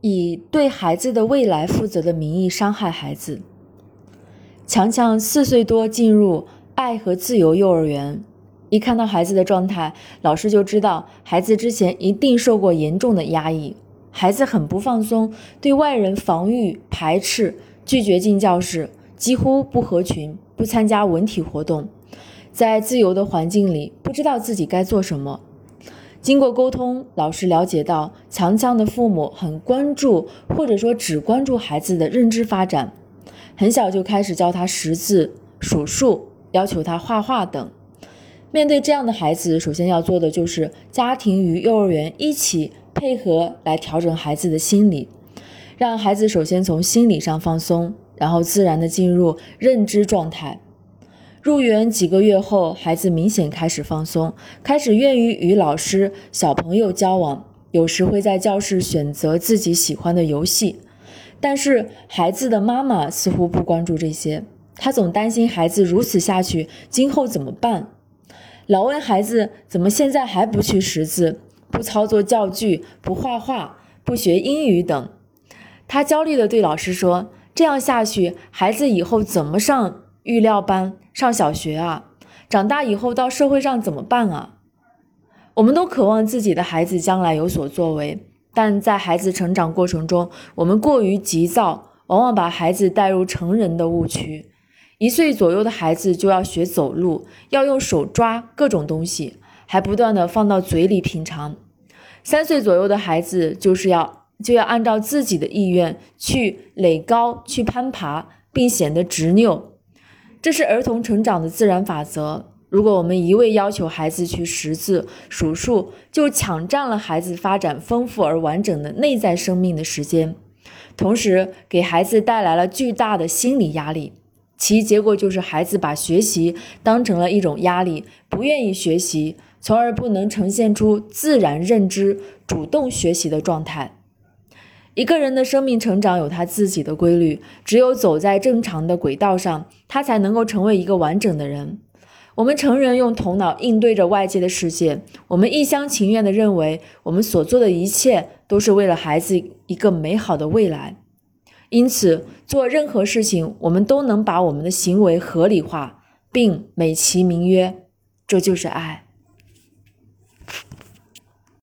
以对孩子的未来负责的名义伤害孩子。强强四岁多进入爱和自由幼儿园，一看到孩子的状态，老师就知道孩子之前一定受过严重的压抑。孩子很不放松，对外人防御、排斥，拒绝进教室，几乎不合群，不参加文体活动，在自由的环境里，不知道自己该做什么。经过沟通，老师了解到强强的父母很关注，或者说只关注孩子的认知发展。很小就开始教他识字、数数，要求他画画等。面对这样的孩子，首先要做的就是家庭与幼儿园一起配合来调整孩子的心理，让孩子首先从心理上放松，然后自然的进入认知状态。入园几个月后，孩子明显开始放松，开始愿意与老师、小朋友交往，有时会在教室选择自己喜欢的游戏。但是孩子的妈妈似乎不关注这些，她总担心孩子如此下去今后怎么办，老问孩子怎么现在还不去识字、不操作教具、不画画、不学英语等。她焦虑地对老师说：“这样下去，孩子以后怎么上预料班、上小学啊？长大以后到社会上怎么办啊？”我们都渴望自己的孩子将来有所作为。但在孩子成长过程中，我们过于急躁，往往把孩子带入成人的误区。一岁左右的孩子就要学走路，要用手抓各种东西，还不断的放到嘴里品尝。三岁左右的孩子就是要就要按照自己的意愿去垒高、去攀爬，并显得执拗。这是儿童成长的自然法则。如果我们一味要求孩子去识字、数数，就抢占了孩子发展丰富而完整的内在生命的时间，同时给孩子带来了巨大的心理压力。其结果就是孩子把学习当成了一种压力，不愿意学习，从而不能呈现出自然认知、主动学习的状态。一个人的生命成长有他自己的规律，只有走在正常的轨道上，他才能够成为一个完整的人。我们成人用头脑应对着外界的世界，我们一厢情愿地认为我们所做的一切都是为了孩子一个美好的未来，因此做任何事情，我们都能把我们的行为合理化，并美其名曰，这就是爱。